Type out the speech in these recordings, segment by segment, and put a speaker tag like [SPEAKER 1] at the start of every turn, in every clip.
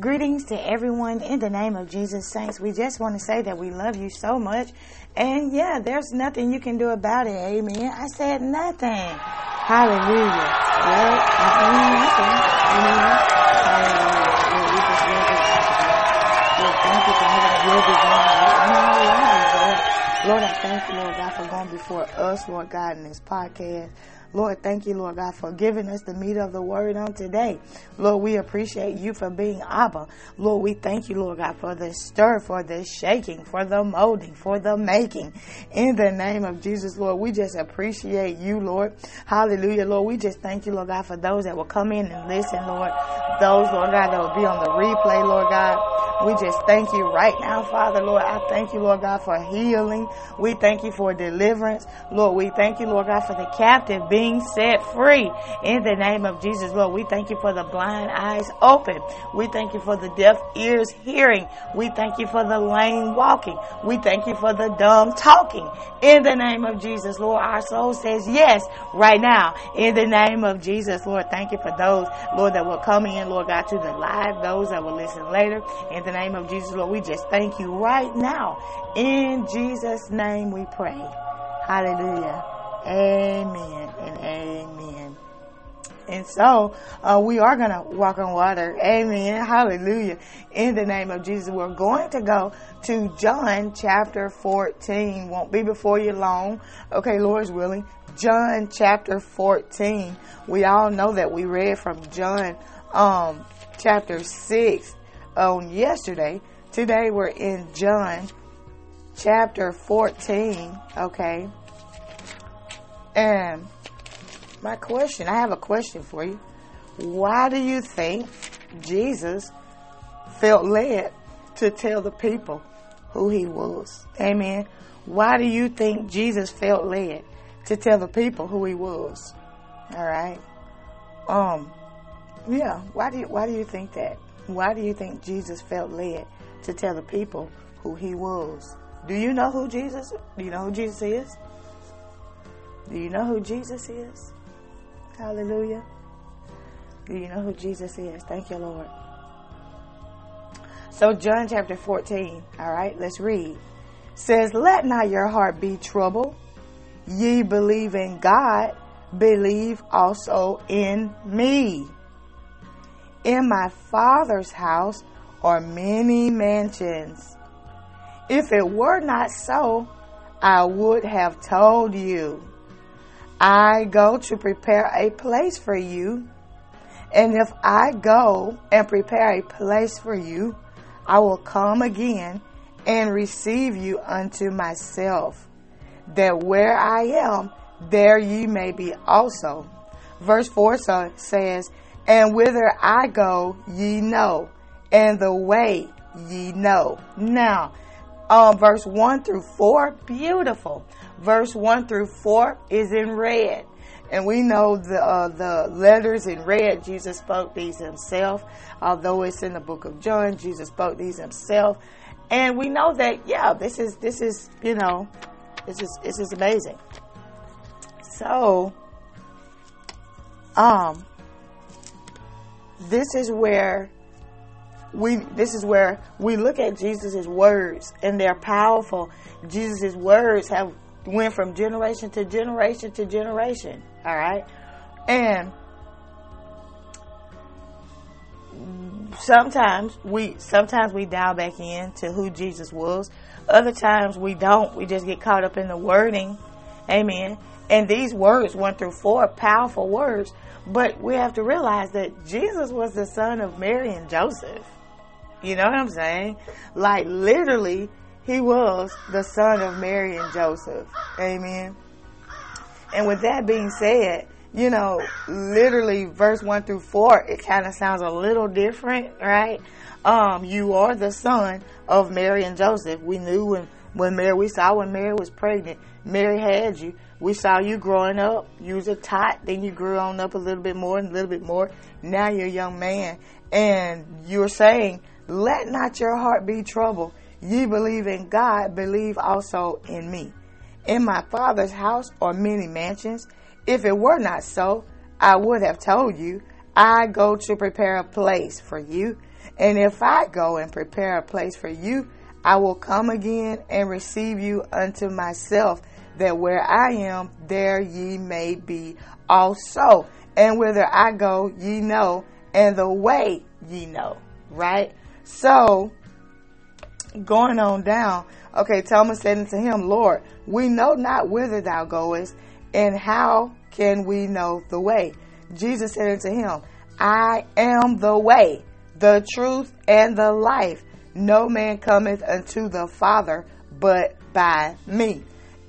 [SPEAKER 1] Greetings to everyone in the name of Jesus Saints. We just want to say that we love you so much. And yeah, there's nothing you can do about it. Amen. I said nothing. Hallelujah. I mean nothing. Amen. Lord, I thank you, Lord God, for going before us, Lord God, in this podcast. Lord, thank you, Lord God, for giving us the meat of the word on today. Lord, we appreciate you for being Abba. Lord, we thank you, Lord God, for the stir, for the shaking, for the molding, for the making. In the name of Jesus, Lord, we just appreciate you, Lord. Hallelujah, Lord. We just thank you, Lord God, for those that will come in and listen, Lord. Those, Lord God, that will be on the replay, Lord God. We just thank you right now, Father, Lord. I thank you, Lord God, for healing. We thank you for deliverance. Lord, we thank you, Lord God, for the captive being set free. In the name of Jesus, Lord, we thank you for the blind eyes open. We thank you for the deaf ears hearing. We thank you for the lame walking. We thank you for the dumb talking. In the name of Jesus, Lord, our soul says yes right now. In the name of Jesus, Lord, thank you for those, Lord, that will come in, Lord God, to the live, those that will listen later. In the name of Jesus, Lord, we just thank you right now. In Jesus' name we pray. Hallelujah. Amen and amen. And so uh, we are going to walk on water. Amen. Hallelujah. In the name of Jesus, we're going to go to John chapter 14. Won't be before you long. Okay, Lord's willing. John chapter 14. We all know that we read from John um, chapter 6 on yesterday. Today we're in John chapter 14, okay? And my question, I have a question for you. Why do you think Jesus felt led to tell the people who he was? Amen. Why do you think Jesus felt led to tell the people who he was? All right. Um yeah, why do you why do you think that? Why do you think Jesus felt led to tell the people who he was? Do you know who Jesus? Do you know who Jesus is? Do you know who Jesus is? Hallelujah. Do you know who Jesus is? Thank you, Lord. So John chapter 14, all right, let's read. Says, "Let not your heart be troubled. Ye believe in God, believe also in me." In my Father's house are many mansions. If it were not so, I would have told you. I go to prepare a place for you. And if I go and prepare a place for you, I will come again and receive you unto myself, that where I am, there ye may be also. Verse 4 says, and whither I go, ye know, and the way ye know. Now, um, verse 1 through 4, beautiful. Verse 1 through 4 is in red. And we know the uh, the letters in red. Jesus spoke these himself. Although it's in the book of John, Jesus spoke these himself. And we know that yeah, this is this is you know, this is this is amazing. So, um, this is where we this is where we look at Jesus' words and they're powerful. Jesus' words have went from generation to generation to generation. All right. And sometimes we sometimes we dial back in to who Jesus was. Other times we don't. We just get caught up in the wording. Amen. And these words went through four powerful words but we have to realize that Jesus was the son of Mary and Joseph. You know what I'm saying? Like literally, he was the son of Mary and Joseph. Amen. And with that being said, you know, literally verse 1 through 4, it kind of sounds a little different, right? Um, you are the son of Mary and Joseph. We knew when, when Mary, we saw when Mary was pregnant, Mary had you. We saw you growing up. You was a tot, then you grew on up a little bit more and a little bit more. Now you're a young man. And you're saying, let not your heart be troubled. Ye believe in God, believe also in me. In my father's house are many mansions. If it were not so, I would have told you, I go to prepare a place for you. And if I go and prepare a place for you, I will come again and receive you unto myself, that where I am, there ye may be also. And whither I go, ye know, and the way ye know. Right? So, going on down, okay, Thomas said unto him, Lord, we know not whither thou goest, and how can we know the way? Jesus said unto him, I am the way, the truth, and the life. No man cometh unto the Father but by me.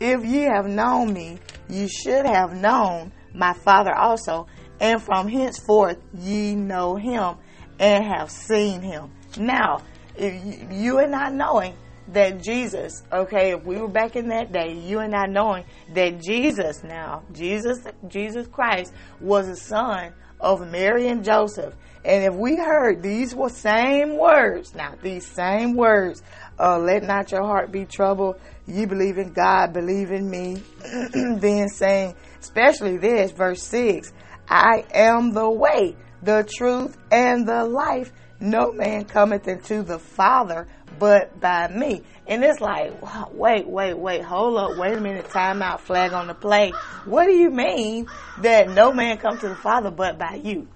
[SPEAKER 1] If ye have known me, ye should have known my Father also, and from henceforth ye know him and have seen him. Now, if you are not knowing that Jesus, okay, if we were back in that day, you and I knowing that Jesus now, Jesus, Jesus Christ was a son of Mary and Joseph. And if we heard these were same words, now these same words, uh, let not your heart be troubled. You believe in God, believe in me. then saying, especially this, verse 6, I am the way, the truth, and the life. No man cometh into the Father but by me. And it's like, wait, wait, wait, hold up, wait a minute, time out, flag on the play. What do you mean that no man comes to the Father but by you?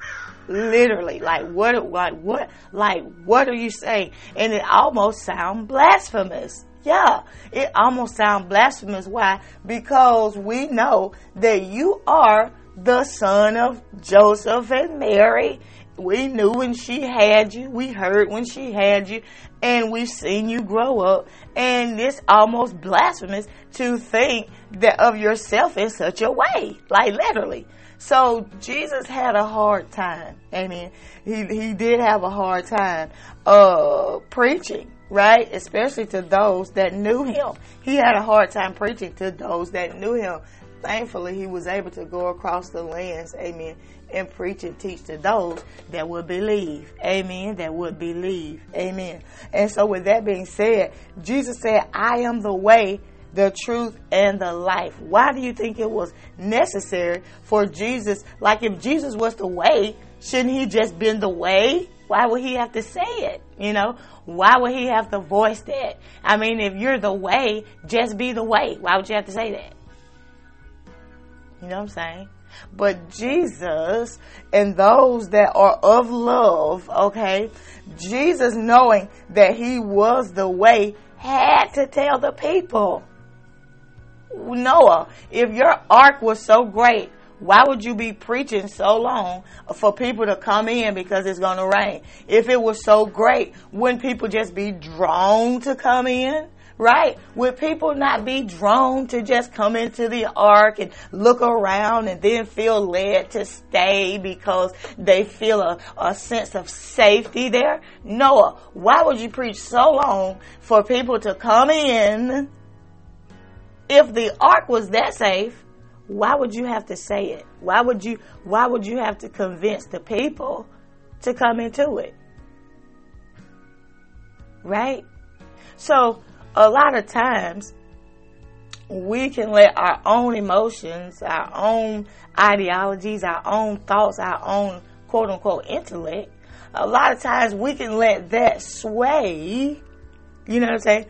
[SPEAKER 1] Literally, like what, like what, like what are you saying? And it almost sounds blasphemous. Yeah, it almost sounds blasphemous. Why? Because we know that you are the son of Joseph and Mary we knew when she had you, we heard when she had you, and we've seen you grow up. And it's almost blasphemous to think that of yourself in such a way, like literally. So Jesus had a hard time. Amen. He he did have a hard time uh preaching, right? Especially to those that knew him. He had a hard time preaching to those that knew him. Thankfully, he was able to go across the lands, amen, and preach and teach to those that would believe. Amen. That would believe. Amen. And so with that being said, Jesus said, I am the way, the truth, and the life. Why do you think it was necessary for Jesus? Like if Jesus was the way, shouldn't he just been the way? Why would he have to say it? You know, why would he have to voice that? I mean, if you're the way, just be the way. Why would you have to say that? You know what I'm saying? But Jesus and those that are of love, okay, Jesus knowing that he was the way had to tell the people. Noah, if your ark was so great, why would you be preaching so long for people to come in because it's going to rain? If it was so great, wouldn't people just be drawn to come in? right? Would people not be drawn to just come into the ark and look around and then feel led to stay because they feel a, a sense of safety there? Noah, why would you preach so long for people to come in? If the ark was that safe, why would you have to say it? Why would you why would you have to convince the people to come into it? Right? So a lot of times we can let our own emotions, our own ideologies, our own thoughts, our own quote unquote intellect, a lot of times we can let that sway, you know what I'm saying,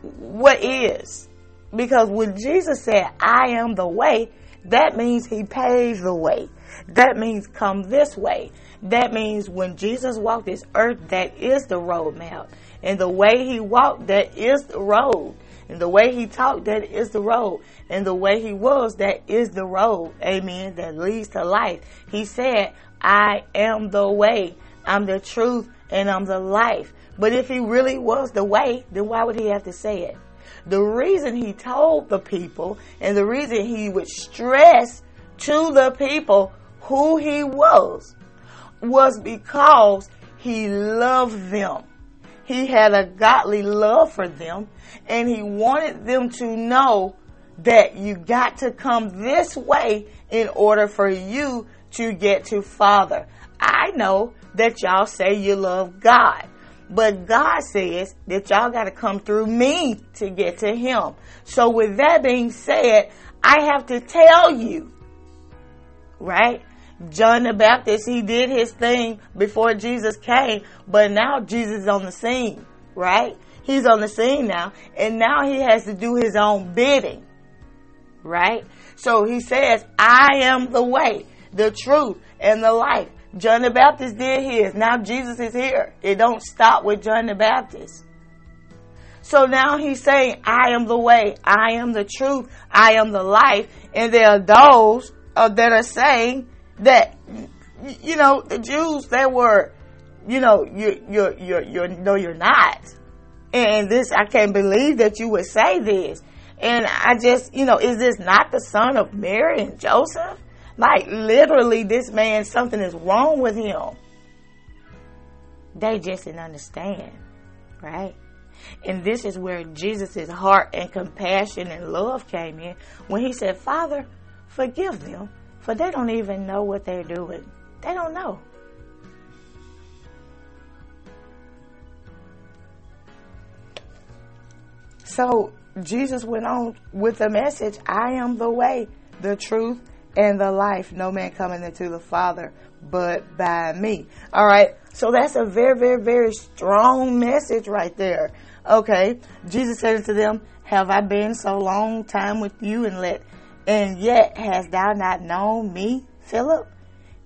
[SPEAKER 1] what is. Because when Jesus said, I am the way, that means he paved the way. That means come this way. That means when Jesus walked this earth, that is the roadmap. And the way he walked, that is the road. And the way he talked, that is the road. And the way he was, that is the road. Amen. That leads to life. He said, I am the way. I'm the truth and I'm the life. But if he really was the way, then why would he have to say it? The reason he told the people and the reason he would stress to the people who he was was because he loved them. He had a godly love for them and he wanted them to know that you got to come this way in order for you to get to Father. I know that y'all say you love God, but God says that y'all got to come through me to get to Him. So, with that being said, I have to tell you, right? John the Baptist, he did his thing before Jesus came, but now Jesus is on the scene, right? He's on the scene now, and now he has to do his own bidding, right? So he says, I am the way, the truth, and the life. John the Baptist did his. Now Jesus is here. It don't stop with John the Baptist. So now he's saying, I am the way, I am the truth, I am the life. And there are those uh, that are saying that, you know, the Jews, they were, you know, you're, you're, you, you, no, you're not. And this, I can't believe that you would say this. And I just, you know, is this not the son of Mary and Joseph? Like literally this man, something is wrong with him. They just didn't understand, right? And this is where Jesus' heart and compassion and love came in when he said, Father, forgive them, for they don't even know what they're doing. They don't know. So Jesus went on with the message I am the way, the truth, and the life. No man coming into the Father but by me. All right. So that's a very, very, very strong message right there. Okay. Jesus said unto them, Have I been so long time with you and let and yet hast thou not known me, Philip?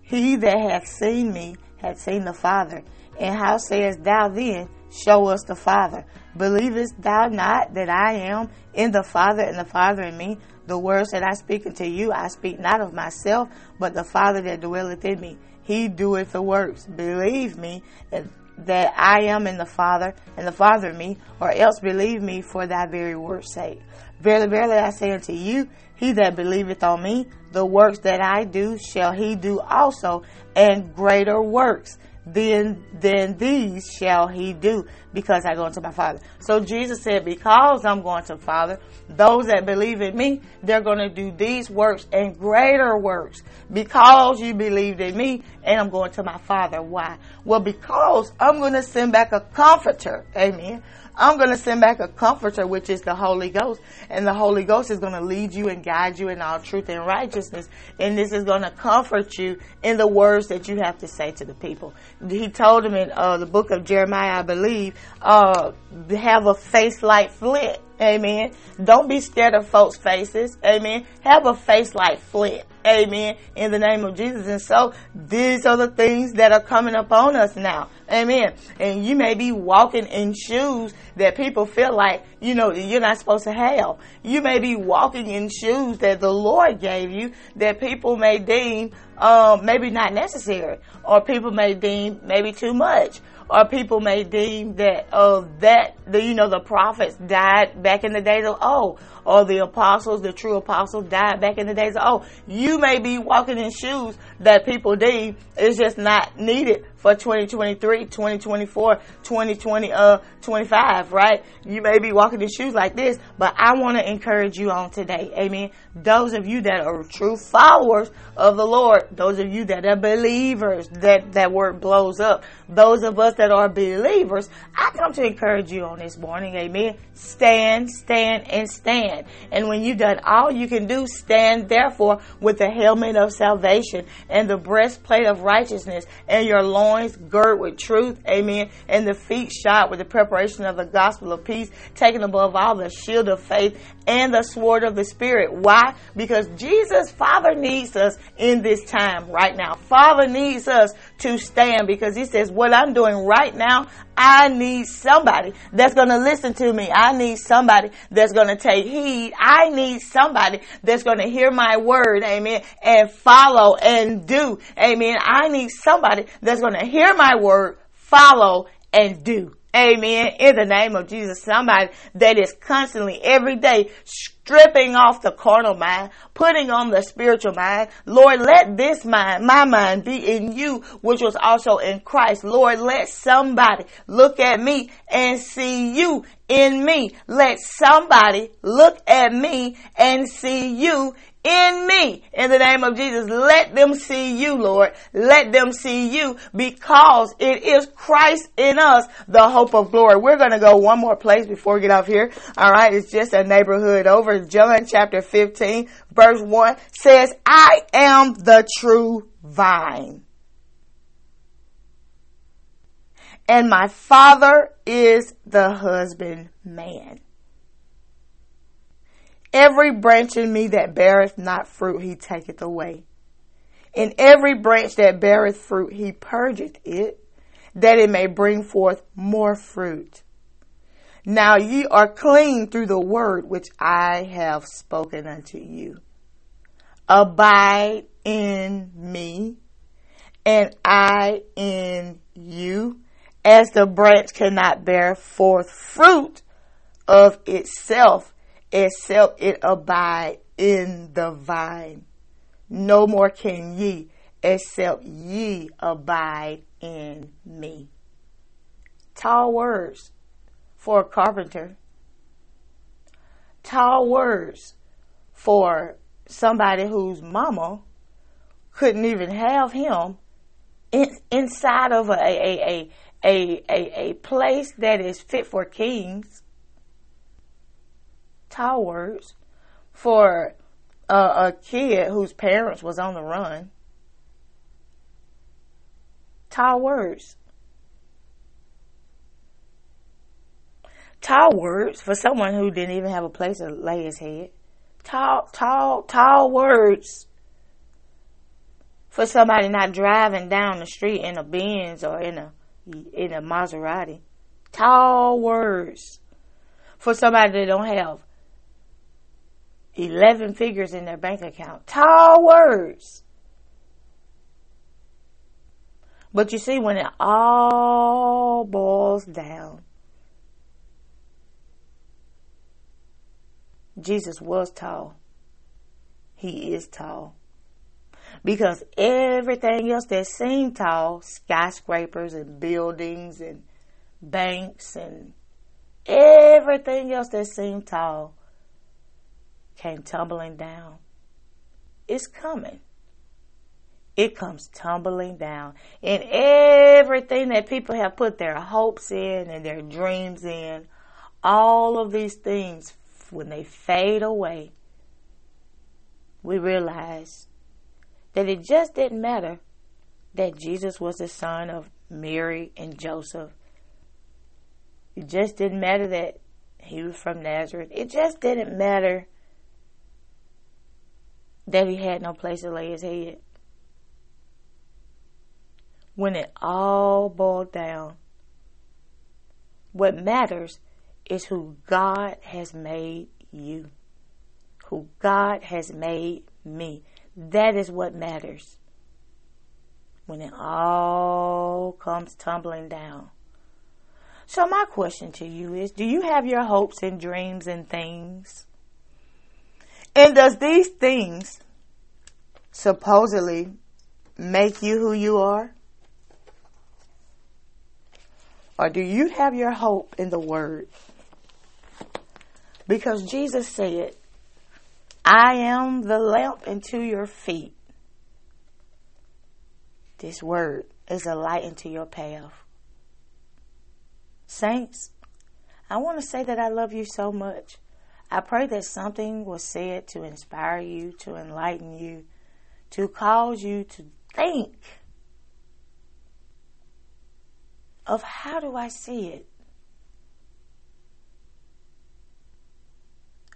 [SPEAKER 1] He that hath seen me hath seen the Father. And how sayest thou then, Show us the Father? Believest thou not that I am in the Father and the Father in me? The words that I speak unto you, I speak not of myself, but the Father that dwelleth in me. He doeth the works. Believe me that I am in the Father, and the Father in me, or else believe me for thy very word's sake. Verily, verily, I say unto you, he that believeth on me, the works that I do shall he do also, and greater works then then these shall he do because I go unto my Father. So Jesus said, Because I'm going to Father, those that believe in me, they're going to do these works and greater works because you believed in me and I'm going to my Father. Why? Well, because I'm going to send back a comforter. Amen. I'm going to send back a comforter, which is the Holy Ghost. And the Holy Ghost is going to lead you and guide you in all truth and righteousness. And this is going to comfort you in the words that you have to say to the people. He told them in uh, the book of Jeremiah, I believe, uh, have a face like flint. Amen. Don't be scared of folks' faces. Amen. Have a face like flint. Amen. In the name of Jesus. And so these are the things that are coming upon us now. Amen. And you may be walking in shoes that people feel like, you know, you're not supposed to have. You may be walking in shoes that the Lord gave you that people may deem, um, maybe not necessary or people may deem maybe too much or people may deem that uh, that the you know the prophets died back in the days of old, or the apostles, the true apostles died back in the days of old. You may be walking in shoes that people deem is just not needed for 2023, 2024, 2020, uh, 25, right? You may be walking in shoes like this, but I want to encourage you on today. Amen. Those of you that are true followers of the Lord, those of you that are believers, that, that word blows up. Those of us that are believers, I come to encourage you on this morning. Amen. Stand, stand, and stand. And when you've done all you can do, stand therefore with the helmet of salvation and the breastplate of righteousness and your loins girt with truth. Amen. And the feet shod with the preparation of the gospel of peace, taken above all the shield of faith and the sword of the spirit. Why? Because Jesus, Father needs us in this time right now. Father needs us to stand because he says, what I'm doing right now, I need somebody that's going to listen to me. I need somebody that's going to take heed. I need somebody that's going to hear my word. Amen. And follow and do. Amen. I need somebody that's going to hear my word, follow and do. Amen. In the name of Jesus, somebody that is constantly every day stripping off the carnal mind, putting on the spiritual mind. Lord, let this mind, my mind be in you, which was also in Christ. Lord, let somebody look at me and see you in me. Let somebody look at me and see you in me in the name of Jesus. Let them see you, Lord. Let them see you because it is Christ in us, the hope of glory. We're going to go one more place before we get off here. All right. It's just a neighborhood over. John chapter 15 verse 1 says, I am the true vine. And my father is the husbandman. Every branch in me that beareth not fruit, he taketh away. In every branch that beareth fruit, he purgeth it, that it may bring forth more fruit. Now ye are clean through the word which I have spoken unto you. Abide in me, and I in you, as the branch cannot bear forth fruit of itself except it abide in the vine. No more can ye except ye abide in me. Tall words for a carpenter. Tall words for somebody whose mama couldn't even have him in, inside of a, a, a, a, a, a place that is fit for kings towers for a, a kid whose parents was on the run. Tall words. Tall words for someone who didn't even have a place to lay his head. Tall, tall, tall words for somebody not driving down the street in a Benz or in a in a Maserati. Tall words for somebody that don't have 11 figures in their bank account. Tall words. But you see, when it all boils down, Jesus was tall. He is tall. Because everything else that seemed tall, skyscrapers and buildings and banks and everything else that seemed tall, came tumbling down. It's coming. It comes tumbling down. And everything that people have put their hopes in and their dreams in, all of these things, when they fade away, we realize that it just didn't matter that Jesus was the son of Mary and Joseph. It just didn't matter that he was from Nazareth. It just didn't matter that he had no place to lay his head. When it all boiled down, what matters is who God has made you, who God has made me. That is what matters when it all comes tumbling down. So, my question to you is Do you have your hopes and dreams and things? And does these things supposedly make you who you are? Or do you have your hope in the Word? Because Jesus said, I am the lamp unto your feet. This Word is a light into your path. Saints, I want to say that I love you so much. I pray that something was said to inspire you, to enlighten you, to cause you to think of how do I see it?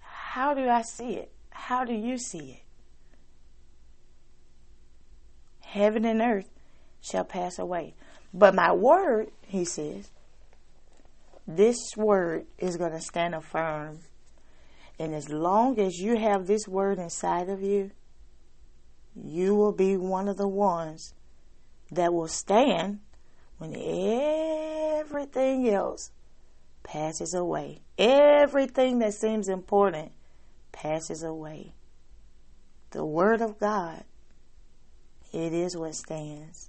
[SPEAKER 1] How do I see it? How do you see it? Heaven and earth shall pass away. But my word, he says, this word is going to stand firm and as long as you have this word inside of you, you will be one of the ones that will stand when everything else passes away. Everything that seems important passes away. The Word of God, it is what stands.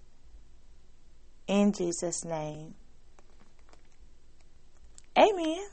[SPEAKER 1] In Jesus' name, amen.